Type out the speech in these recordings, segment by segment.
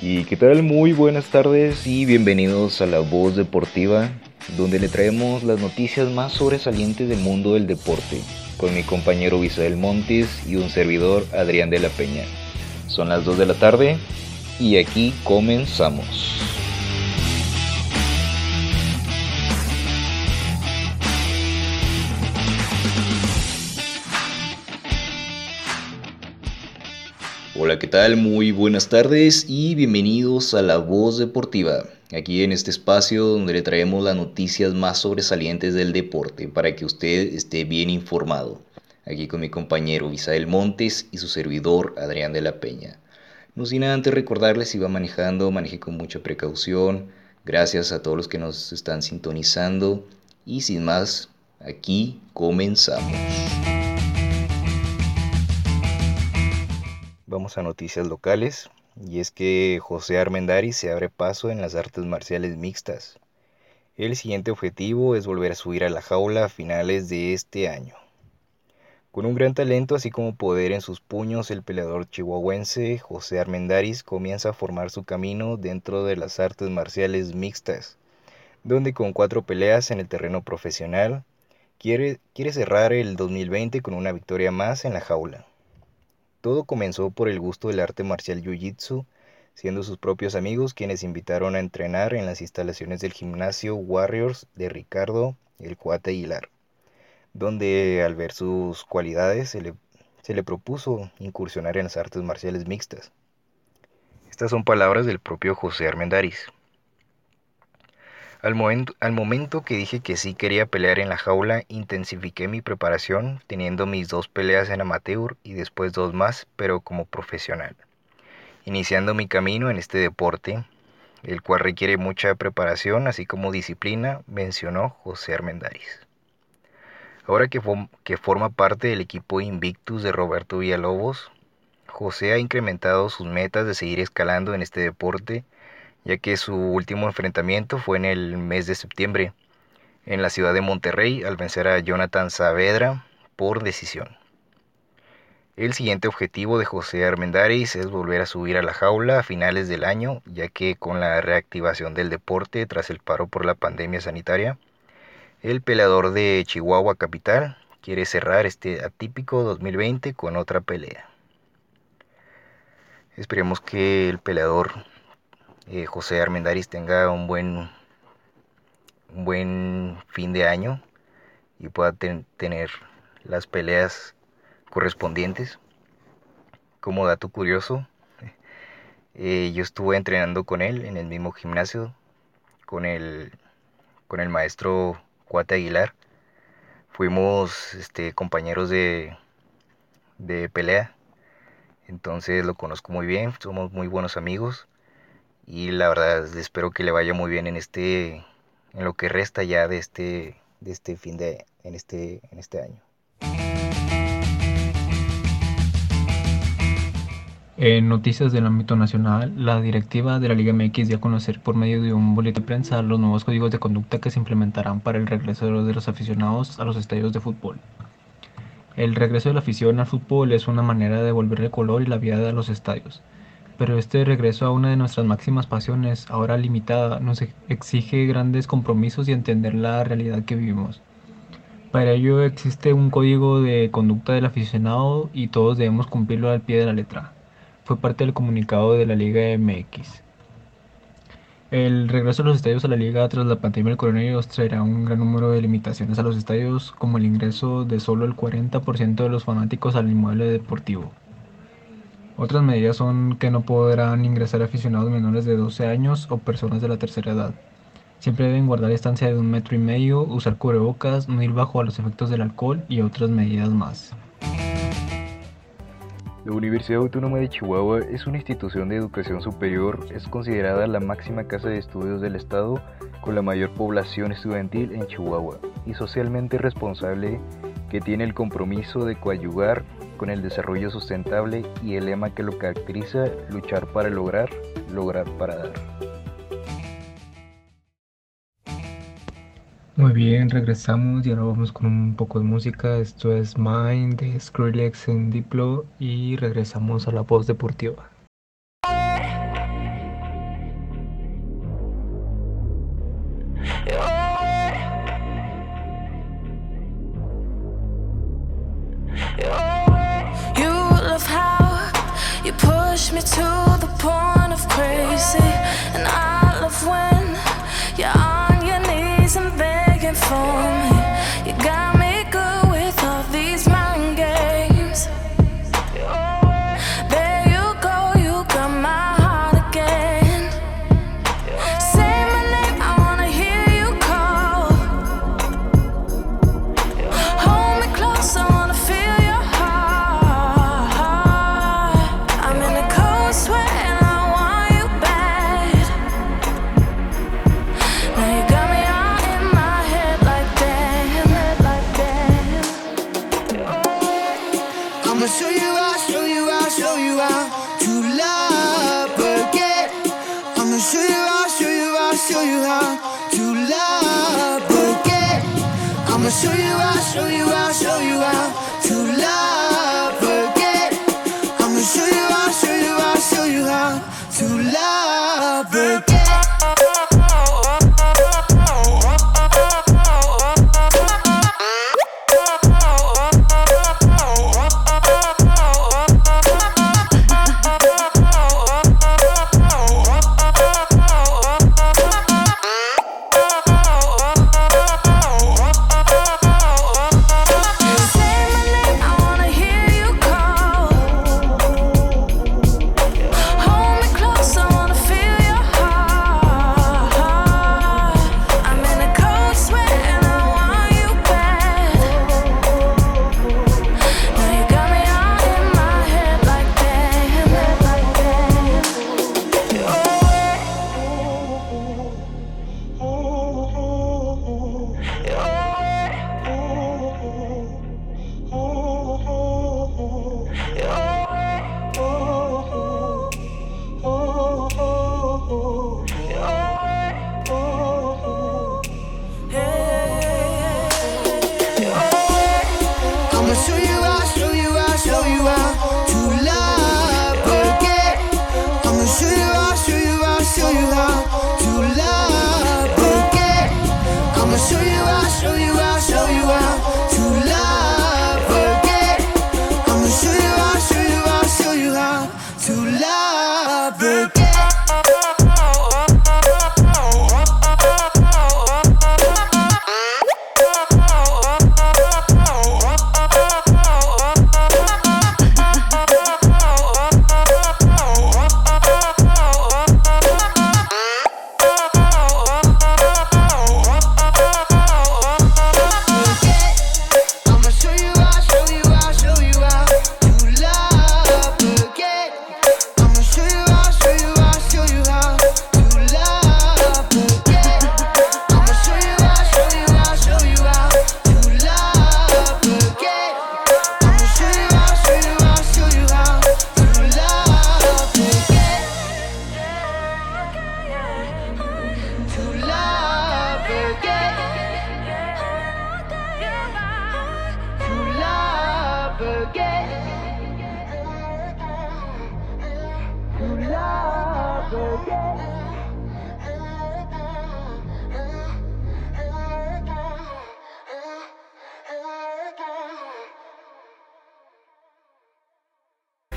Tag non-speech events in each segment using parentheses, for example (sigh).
Y qué tal, muy buenas tardes y bienvenidos a La Voz Deportiva, donde le traemos las noticias más sobresalientes del mundo del deporte, con mi compañero Visael Montes y un servidor Adrián de la Peña. Son las 2 de la tarde y aquí comenzamos. Hola, ¿qué tal? Muy buenas tardes y bienvenidos a La Voz Deportiva, aquí en este espacio donde le traemos las noticias más sobresalientes del deporte para que usted esté bien informado. Aquí con mi compañero Isael Montes y su servidor Adrián de la Peña. No sin antes recordarles si va manejando, maneje con mucha precaución. Gracias a todos los que nos están sintonizando. Y sin más, aquí comenzamos. Vamos a noticias locales, y es que José Armendari se abre paso en las artes marciales mixtas. El siguiente objetivo es volver a subir a la jaula a finales de este año. Con un gran talento así como poder en sus puños, el peleador chihuahuense José Armendaris comienza a formar su camino dentro de las artes marciales mixtas, donde con cuatro peleas en el terreno profesional quiere cerrar el 2020 con una victoria más en la jaula. Todo comenzó por el gusto del arte marcial Jiu-Jitsu, siendo sus propios amigos quienes invitaron a entrenar en las instalaciones del gimnasio Warriors de Ricardo el Cuate Aguilar, donde al ver sus cualidades se le, se le propuso incursionar en las artes marciales mixtas. Estas son palabras del propio José Armendáriz. Al momento, al momento, que dije que sí quería pelear en la jaula, intensifiqué mi preparación, teniendo mis dos peleas en amateur y después dos más, pero como profesional. Iniciando mi camino en este deporte, el cual requiere mucha preparación, así como disciplina, mencionó José Armendáriz. Ahora que, que forma parte del equipo Invictus de Roberto Villalobos, José ha incrementado sus metas de seguir escalando en este deporte ya que su último enfrentamiento fue en el mes de septiembre en la ciudad de Monterrey al vencer a Jonathan Saavedra por decisión. El siguiente objetivo de José Armendáriz es volver a subir a la jaula a finales del año, ya que con la reactivación del deporte tras el paro por la pandemia sanitaria, el peleador de Chihuahua Capital quiere cerrar este atípico 2020 con otra pelea. Esperemos que el peleador eh, José Armendaris tenga un buen, un buen fin de año y pueda tener las peleas correspondientes. Como dato curioso, eh, yo estuve entrenando con él en el mismo gimnasio, con el, con el maestro Cuate Aguilar. Fuimos este, compañeros de, de pelea, entonces lo conozco muy bien, somos muy buenos amigos y la verdad espero que le vaya muy bien en este en lo que resta ya de este de este fin de en este en este año. En noticias del ámbito nacional, la directiva de la Liga MX dio a conocer por medio de un boleto de prensa los nuevos códigos de conducta que se implementarán para el regreso de los aficionados a los estadios de fútbol. El regreso de la afición al fútbol es una manera de devolverle color y la vida a los estadios pero este regreso a una de nuestras máximas pasiones, ahora limitada, nos exige grandes compromisos y entender la realidad que vivimos. Para ello existe un código de conducta del aficionado y todos debemos cumplirlo al pie de la letra. Fue parte del comunicado de la Liga MX. El regreso de los estadios a la liga tras la pandemia del coronavirus traerá un gran número de limitaciones a los estadios, como el ingreso de solo el 40% de los fanáticos al inmueble deportivo. Otras medidas son que no podrán ingresar aficionados menores de 12 años o personas de la tercera edad. Siempre deben guardar distancia de un metro y medio, usar cubrebocas, no ir bajo a los efectos del alcohol y otras medidas más. La Universidad Autónoma de Chihuahua es una institución de educación superior, es considerada la máxima casa de estudios del Estado con la mayor población estudiantil en Chihuahua y socialmente responsable que tiene el compromiso de coadyuvar con el desarrollo sustentable y el lema que lo caracteriza, luchar para lograr, lograr para dar. Muy bien, regresamos y ahora vamos con un poco de música. Esto es Mind de Skrillex en Diplo y regresamos a la voz deportiva.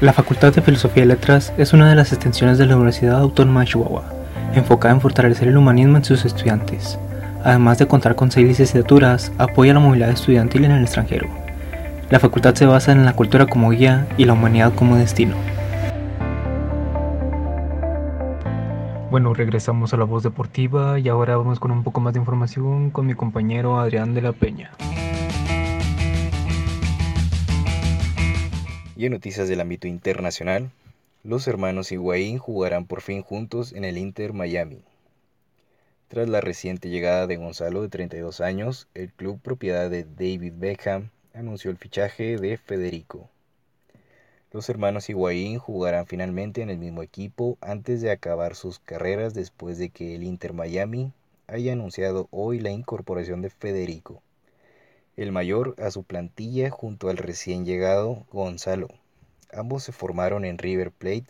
La Facultad de Filosofía y Letras es una de las extensiones de la Universidad Autónoma de Chihuahua, enfocada en fortalecer el humanismo en sus estudiantes. Además de contar con seis licenciaturas, apoya la movilidad estudiantil en el extranjero. La facultad se basa en la cultura como guía y la humanidad como destino. Bueno, regresamos a la voz deportiva y ahora vamos con un poco más de información con mi compañero Adrián de la Peña. Y en noticias del ámbito internacional, los hermanos Higuaín jugarán por fin juntos en el Inter Miami. Tras la reciente llegada de Gonzalo de 32 años, el club propiedad de David Beckham anunció el fichaje de Federico. Los hermanos Higuaín jugarán finalmente en el mismo equipo antes de acabar sus carreras después de que el Inter Miami haya anunciado hoy la incorporación de Federico el mayor a su plantilla junto al recién llegado Gonzalo. Ambos se formaron en River Plate,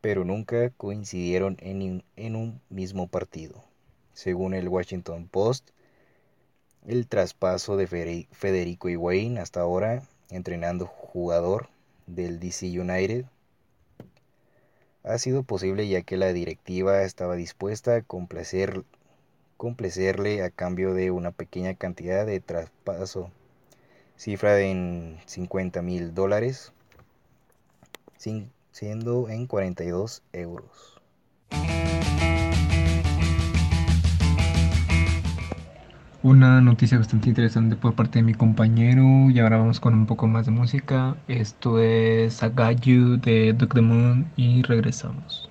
pero nunca coincidieron en, un mismo partido. Según el Washington Post, el traspaso de Federico Higuaín hasta ahora entrenando jugador del DC United Ha sido posible ya que la directiva estaba dispuesta a complacer, complacerle a cambio de una pequeña cantidad de traspaso, cifra en 50 mil dólares, siendo en 42 euros. Una noticia bastante interesante por parte de mi compañero y ahora vamos con un poco más de música. Esto es You de Duke the Moon y regresamos.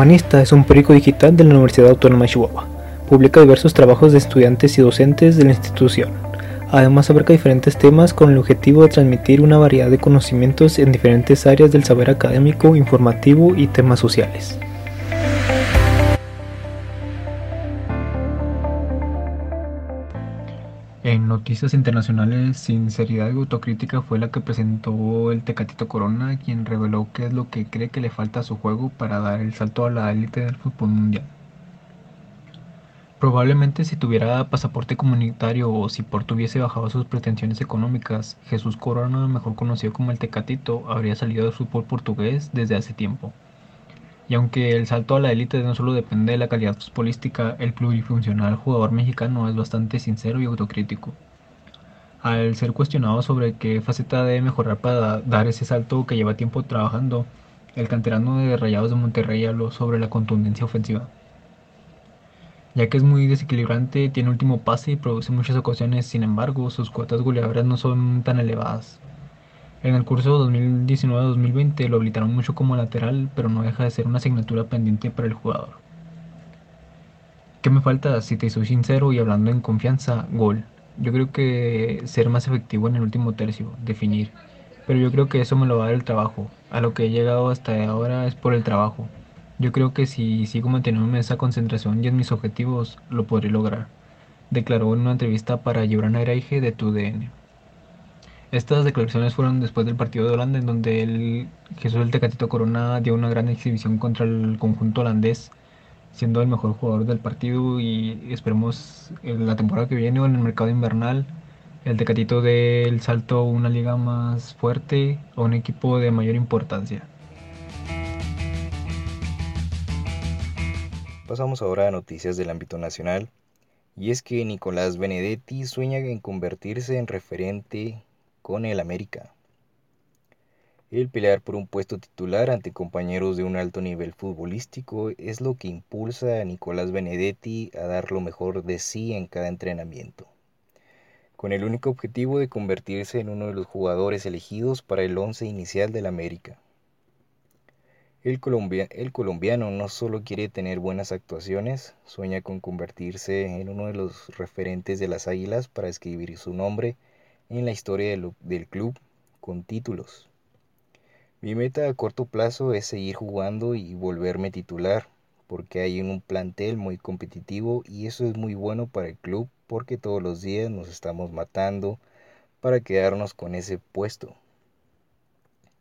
Humanista es un periódico digital de la Universidad Autónoma de Chihuahua. Publica diversos trabajos de estudiantes y docentes de la institución. Además abarca diferentes temas con el objetivo de transmitir una variedad de conocimientos en diferentes áreas del saber académico, informativo y temas sociales. En noticias internacionales, Sinceridad y Autocrítica fue la que presentó el Tecatito Corona, quien reveló qué es lo que cree que le falta a su juego para dar el salto a la élite del fútbol mundial. Probablemente si tuviera pasaporte comunitario o si Porto hubiese bajado sus pretensiones económicas, Jesús Corona, mejor conocido como el Tecatito, habría salido del fútbol portugués desde hace tiempo. Y aunque el salto a la élite no solo depende de la calidad futbolística, el plurifuncional jugador mexicano es bastante sincero y autocrítico. Al ser cuestionado sobre qué faceta debe mejorar para dar ese salto que lleva tiempo trabajando, el canterano de Rayados de Monterrey habló sobre la contundencia ofensiva. Ya que es muy desequilibrante, tiene último pase y produce muchas ocasiones, sin embargo, sus cuotas goleadoras no son tan elevadas. En el curso 2019-2020 lo habilitaron mucho como lateral, pero no deja de ser una asignatura pendiente para el jugador. ¿Qué me falta? Si te soy sincero y hablando en confianza, gol. Yo creo que ser más efectivo en el último tercio, definir. Pero yo creo que eso me lo va a dar el trabajo. A lo que he llegado hasta ahora es por el trabajo. Yo creo que si sigo manteniendo esa concentración y en mis objetivos, lo podré lograr. Declaró en una entrevista para Joran Araige de TUDN. Estas declaraciones fueron después del partido de Holanda, en donde el Jesús del Tecatito Corona dio una gran exhibición contra el conjunto holandés, siendo el mejor jugador del partido y esperemos en la temporada que viene o en el mercado invernal el Tecatito dé el salto a una liga más fuerte o un equipo de mayor importancia. Pasamos ahora a noticias del ámbito nacional. Y es que Nicolás Benedetti sueña en convertirse en referente con el América. El pelear por un puesto titular ante compañeros de un alto nivel futbolístico es lo que impulsa a Nicolás Benedetti a dar lo mejor de sí en cada entrenamiento, con el único objetivo de convertirse en uno de los jugadores elegidos para el once inicial del América. El, colombiano no solo quiere tener buenas actuaciones, sueña con convertirse en uno de los referentes de las Águilas para escribir su nombre en la historia del, club con títulos. Mi meta a corto plazo es seguir jugando y volverme titular, porque hay un plantel muy competitivo y eso es muy bueno para el club porque todos los días nos estamos matando para quedarnos con ese puesto,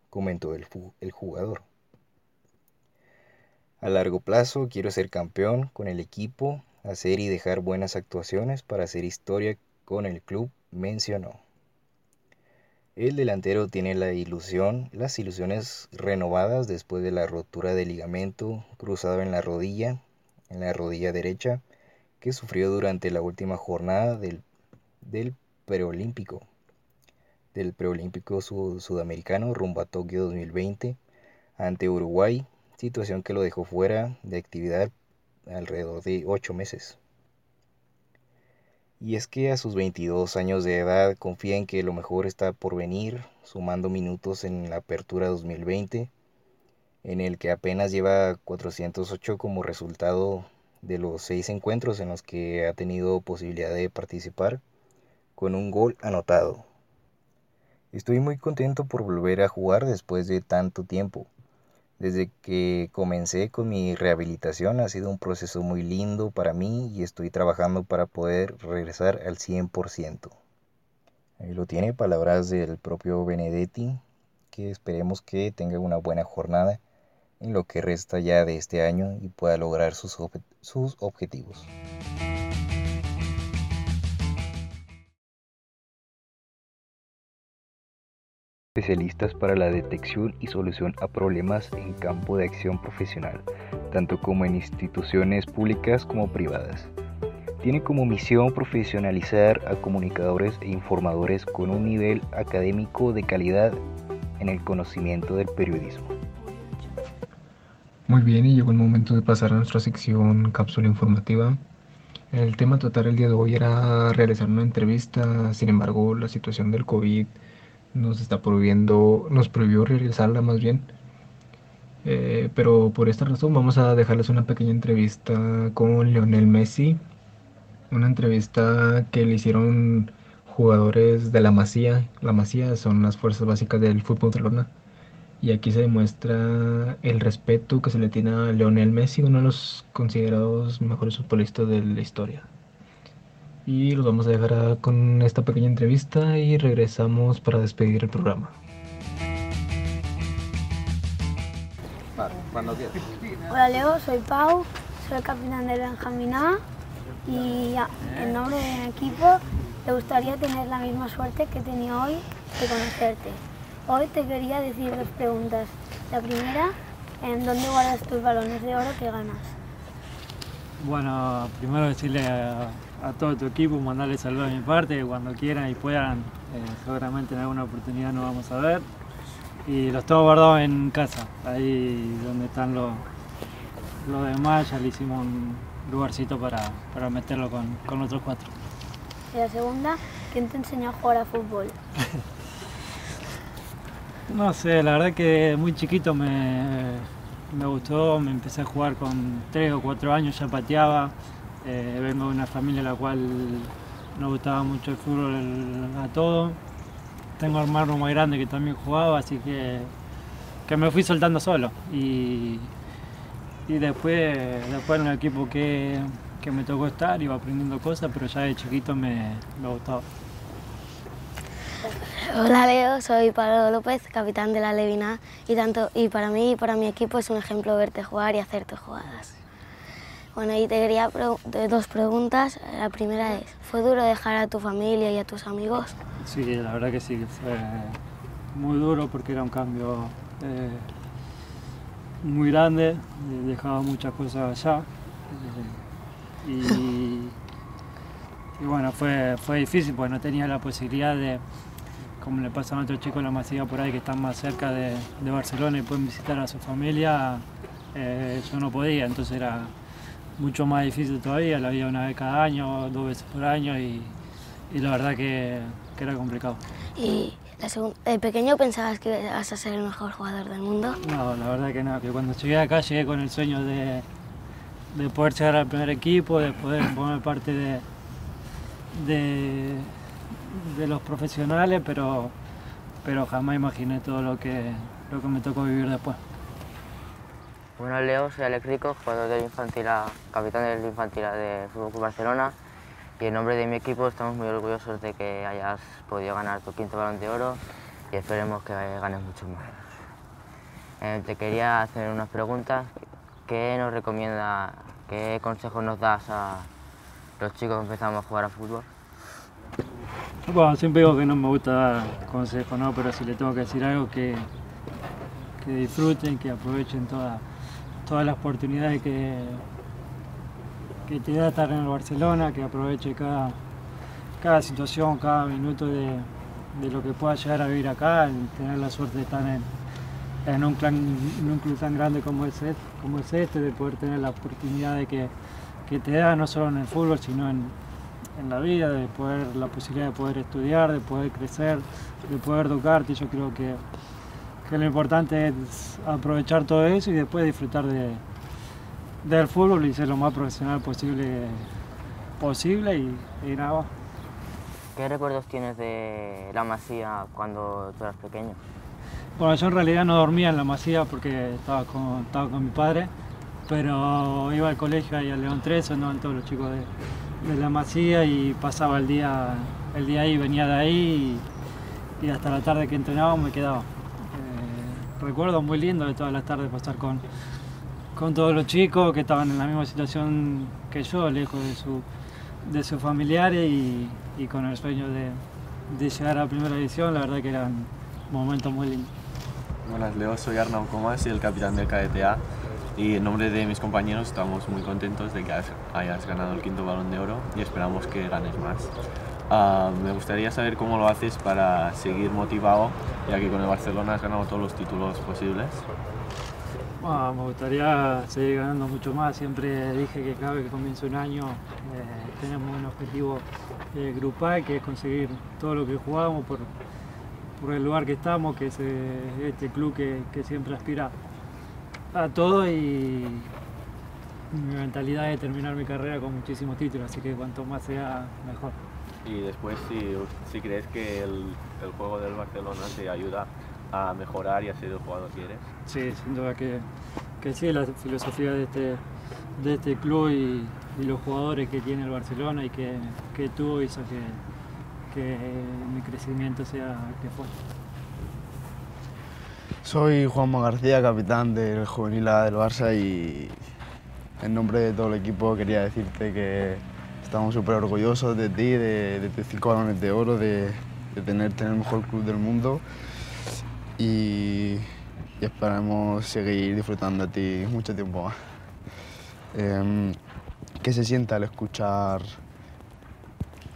comentó el, el jugador. A largo plazo quiero ser campeón con el equipo, hacer y dejar buenas actuaciones para hacer historia con el club, mencionó. El delantero tiene la ilusión, las ilusiones renovadas después de la rotura del ligamento cruzado en la rodilla, en la rodilla derecha, que sufrió durante la última jornada del, del preolímpico, del preolímpico sudamericano rumbo a Tokio 2020 ante Uruguay, situación que lo dejó fuera de actividad alrededor de ocho meses. Y es que a sus 22 años de edad confía en que lo mejor está por venir, sumando minutos en la Apertura 2020, en el que apenas lleva 408 como resultado de los seis encuentros en los que ha tenido posibilidad de participar, con un gol anotado. Estoy muy contento por volver a jugar después de tanto tiempo. Desde que comencé con mi rehabilitación ha sido un proceso muy lindo para mí y estoy trabajando para poder regresar al 100%. Ahí lo tiene, palabras del propio Benedetti, que esperemos que tenga una buena jornada en lo que resta ya de este año y pueda lograr sus, sus objetivos. Especialistas para la detección y solución a problemas en campo de acción profesional, tanto como en instituciones públicas como privadas. Tiene como misión profesionalizar a comunicadores e informadores con un nivel académico de calidad en el conocimiento del periodismo. Muy bien, y llegó el momento de pasar a nuestra sección cápsula informativa. El tema tratar el día de hoy era realizar una entrevista, sin embargo la situación del COVID nos está prohibiendo, nos prohibió realizarla más bien. Eh, pero por esta razón vamos a dejarles una pequeña entrevista con Lionel Messi, una entrevista que le hicieron jugadores de la Masía. La Masía son las fuerzas básicas del fútbol Barcelona. Y aquí se demuestra el respeto que se le tiene a Lionel Messi, uno de los considerados mejores futbolistas de la historia. Y los vamos a dejar con esta pequeña entrevista y regresamos para despedir el programa. Hola Leo, soy Pau, soy el capitán del Benjamín A y en nombre de mi equipo te gustaría tener la misma suerte que he tenido hoy de conocerte. Hoy te quería decir dos preguntas. La primera, ¿en dónde guardas tus balones de oro que ganas? Bueno, primero decirle a, todo tu equipo, mandarle saludos de mi parte, cuando quieran y puedan, eh, seguramente en alguna oportunidad nos vamos a ver. Y los tengo guardados en casa, ahí donde están los, los demás, ya le hicimos un lugarcito para, para meterlo con, con otros cuatro. Y la segunda, ¿quién te enseñó a jugar a fútbol? (laughs) No sé, la verdad que muy chiquito me, me gustó, me empecé a jugar con 3 o 4 años, ya pateaba. Eh, vengo de una familia en la cual no gustaba mucho el fútbol a todo. Tengo hermano más grande que también jugaba, así que, que me fui soltando solo. Y, y después, después en el equipo que, que me tocó estar iba aprendiendo cosas, pero ya de chiquito me, me gustaba. Hola Leo, soy Pablo López, capitán de la Levina y tanto y para mí y para mi equipo es un ejemplo verte jugar y hacer tus jugadas. Bueno, y te quería dos preguntas. La primera es, ¿fue duro dejar a tu familia y a tus amigos? Sí, la verdad que sí, fue muy duro porque era un cambio eh, muy grande, dejaba muchas cosas allá. Eh, y, bueno, fue, fue difícil porque no tenía la posibilidad de, como le pasa a otros chicos la masiva por ahí que están más cerca de, Barcelona y pueden visitar a su familia, eh, yo no podía, entonces era mucho más difícil todavía, la vida una vez cada año, dos veces por año y, la verdad que, era complicado. ¿Y de pequeño pensabas que ibas a ser el mejor jugador del mundo? No, la verdad que no, que cuando llegué acá llegué con el sueño de, de poder llegar al primer equipo, de poder formar parte de, de de los profesionales, pero, pero jamás imaginé todo lo que, lo que me tocó vivir después. Bueno, Leo, soy Alex Rico, jugador del infantil capitán del infantil de Fútbol Barcelona y en nombre de mi equipo estamos muy orgullosos de que hayas podido ganar tu quinto balón de oro y esperemos que ganes mucho más. Eh, te quería hacer unas preguntas. ¿Qué nos recomienda, qué consejos nos das a los chicos que empezamos a jugar a fútbol? Bueno, siempre digo que no me gusta dar consejos, ¿no? pero si le tengo que decir algo, que, que disfruten, que aprovechen todas las oportunidades que, que te da estar en el Barcelona, que aproveche cada, cada situación, cada minuto de, lo que pueda llegar a vivir acá, tener la suerte de estar en, un, club tan grande como es, este, como es este, de poder tener la oportunidad de que, que te da no solo en el fútbol, sino en, en la vida, de poder, la posibilidad de poder estudiar, de poder crecer, de poder educarte. Yo creo que, lo importante es aprovechar todo eso y después disfrutar de, del fútbol y ser lo más profesional posible, posible y, y nada ¿Qué recuerdos tienes de la masía cuando tú eras pequeño? Bueno, yo en realidad no dormía en la masía porque estaba con, estaba con mi padre, pero iba al colegio ahí al León 3, andaban todos los chicos de, de la Masía y pasaba el día, el día ahí, venía de ahí y, hasta la tarde que entrenaba me quedaba. Recuerdo muy lindo de todas las tardes pasar con, con todos los chicos que estaban en la misma situación que yo, lejos de, su, de sus familiares y, con el sueño de, llegar a la primera edición, la verdad que eran momentos muy lindos. Buenas, Leo, soy Arnau Comas y el capitán del KDTA. Y en nombre de mis compañeros estamos muy contentos de que hayas ganado el quinto balón de oro y esperamos que ganes más. Ah, me gustaría saber cómo lo haces para seguir motivado, ya que con el Barcelona has ganado todos los títulos posibles. me gustaría seguir ganando mucho más. Siempre dije que cada vez que comienza un año eh, tenemos un objetivo eh, grupal, que es conseguir todo lo que jugamos por, por el lugar que estamos, que es eh, este club que, que siempre aspira a todo y mi mentalidad es terminar mi carrera con muchísimos títulos, así que cuanto más sea, mejor. Y después, si, si crees que el, el juego del Barcelona te ayuda a mejorar y a ser el jugador que eres. Sí, sin duda que, que sí, la filosofía de este, de este club y, y los jugadores que tiene el Barcelona y que, que tuvo hizo que, que mi crecimiento sea que fue. Soy Juanma García, capitán del Juvenil A del Barça y en nombre de todo el equipo quería decirte que estamos súper orgullosos de ti, de, de tus cinco balones de oro, de, de tenerte en el mejor club del mundo y, y esperamos seguir disfrutando de ti mucho tiempo más. Em, ¿Qué se siente al escuchar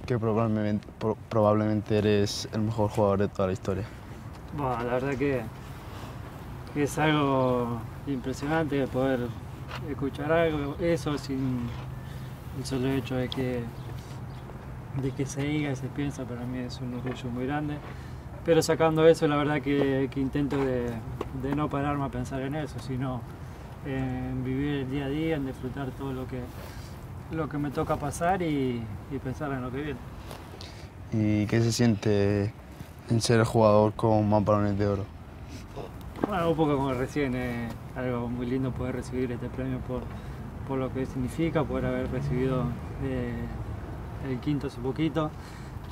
que probablemente, pro- probablemente eres el mejor jugador de toda la historia? La verdad que, que es algo impresionante poder escuchar algo, eso sin el solo hecho de que, de que se diga y se piensa, para mí es un orgullo muy grande. Pero sacando eso, la verdad que, que intento de, de no pararme a pensar en eso, sino en vivir el día a día, en disfrutar todo lo que, lo que me toca pasar y, y pensar en lo que viene. ¿Y qué se siente en ser el jugador con más balones de oro? Bueno, un poco como recién, eh, algo muy lindo poder recibir este premio por, por lo que significa, poder haber recibido eh, el quinto hace poquito,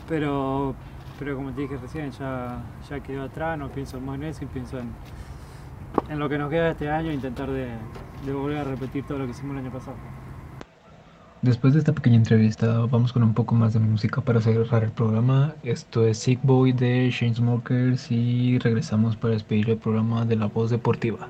pero, pero como te dije recién, ya, ya quedó atrás, no pienso más en eso y pienso en, en lo que nos queda este año intentar de, de volver a repetir todo lo que hicimos el año pasado. Después de esta pequeña entrevista, vamos con un poco más de música para cerrar el programa. Esto es Sick Boy de Chainsmokers y regresamos para despedir el programa de La Voz Deportiva.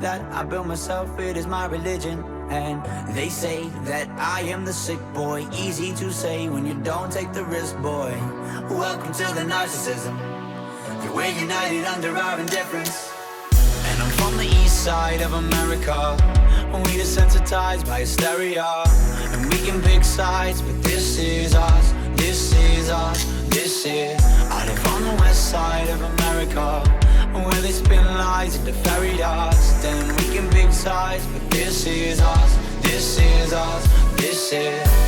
that I built myself, it is my religion. And they say that I am the sick boy. Easy to say when you don't take the risk, boy. Welcome to the narcissism. We're united under our indifference. And I'm from the east side of America. When we desensitized by hysteria. And we can pick sides, but this is us. This is us. This is. I live on the west side of America. Where they spin lies into fairy dust. And we can big size, but this is us. This is us. This is.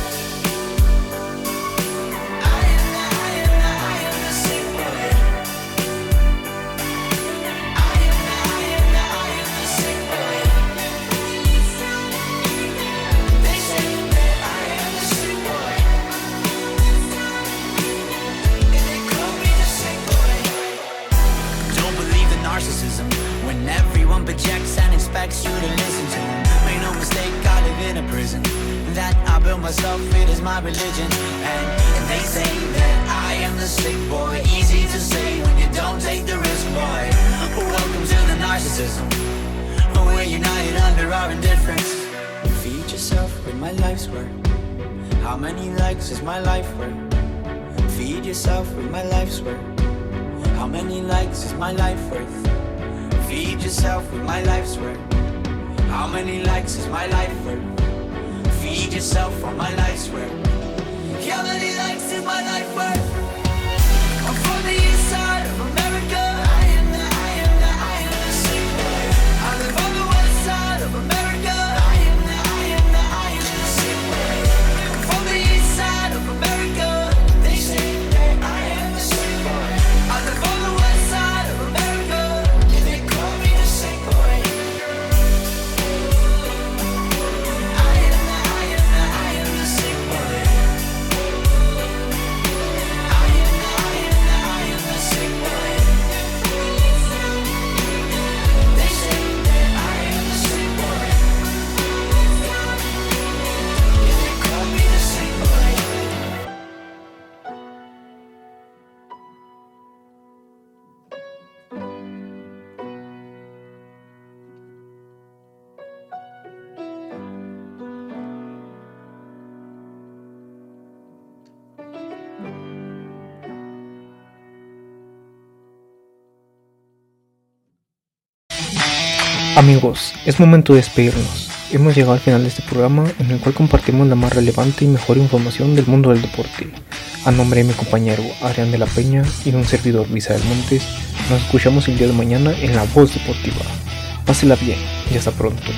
Myself. It is my religion, and, they say that I am the sick boy. Easy to say when you don't take the risk, boy. Welcome to the narcissism. We're united under our indifference. Feed yourself with my life's work. How many likes is my life worth? Feed yourself with my life's work. How many likes is my life worth? Feed yourself with my life's work. How many likes is my life worth? Feed yourself on my life's work. How many likes is my life worth? Amigos, es momento de despedirnos. Hemos llegado al final de este programa en el cual compartimos la más relevante y mejor información del mundo del deporte. A nombre de mi compañero Adrián de la Peña y de un servidor Visa del Montes, nos escuchamos el día de mañana en La Voz Deportiva. Pásela bien y hasta pronto.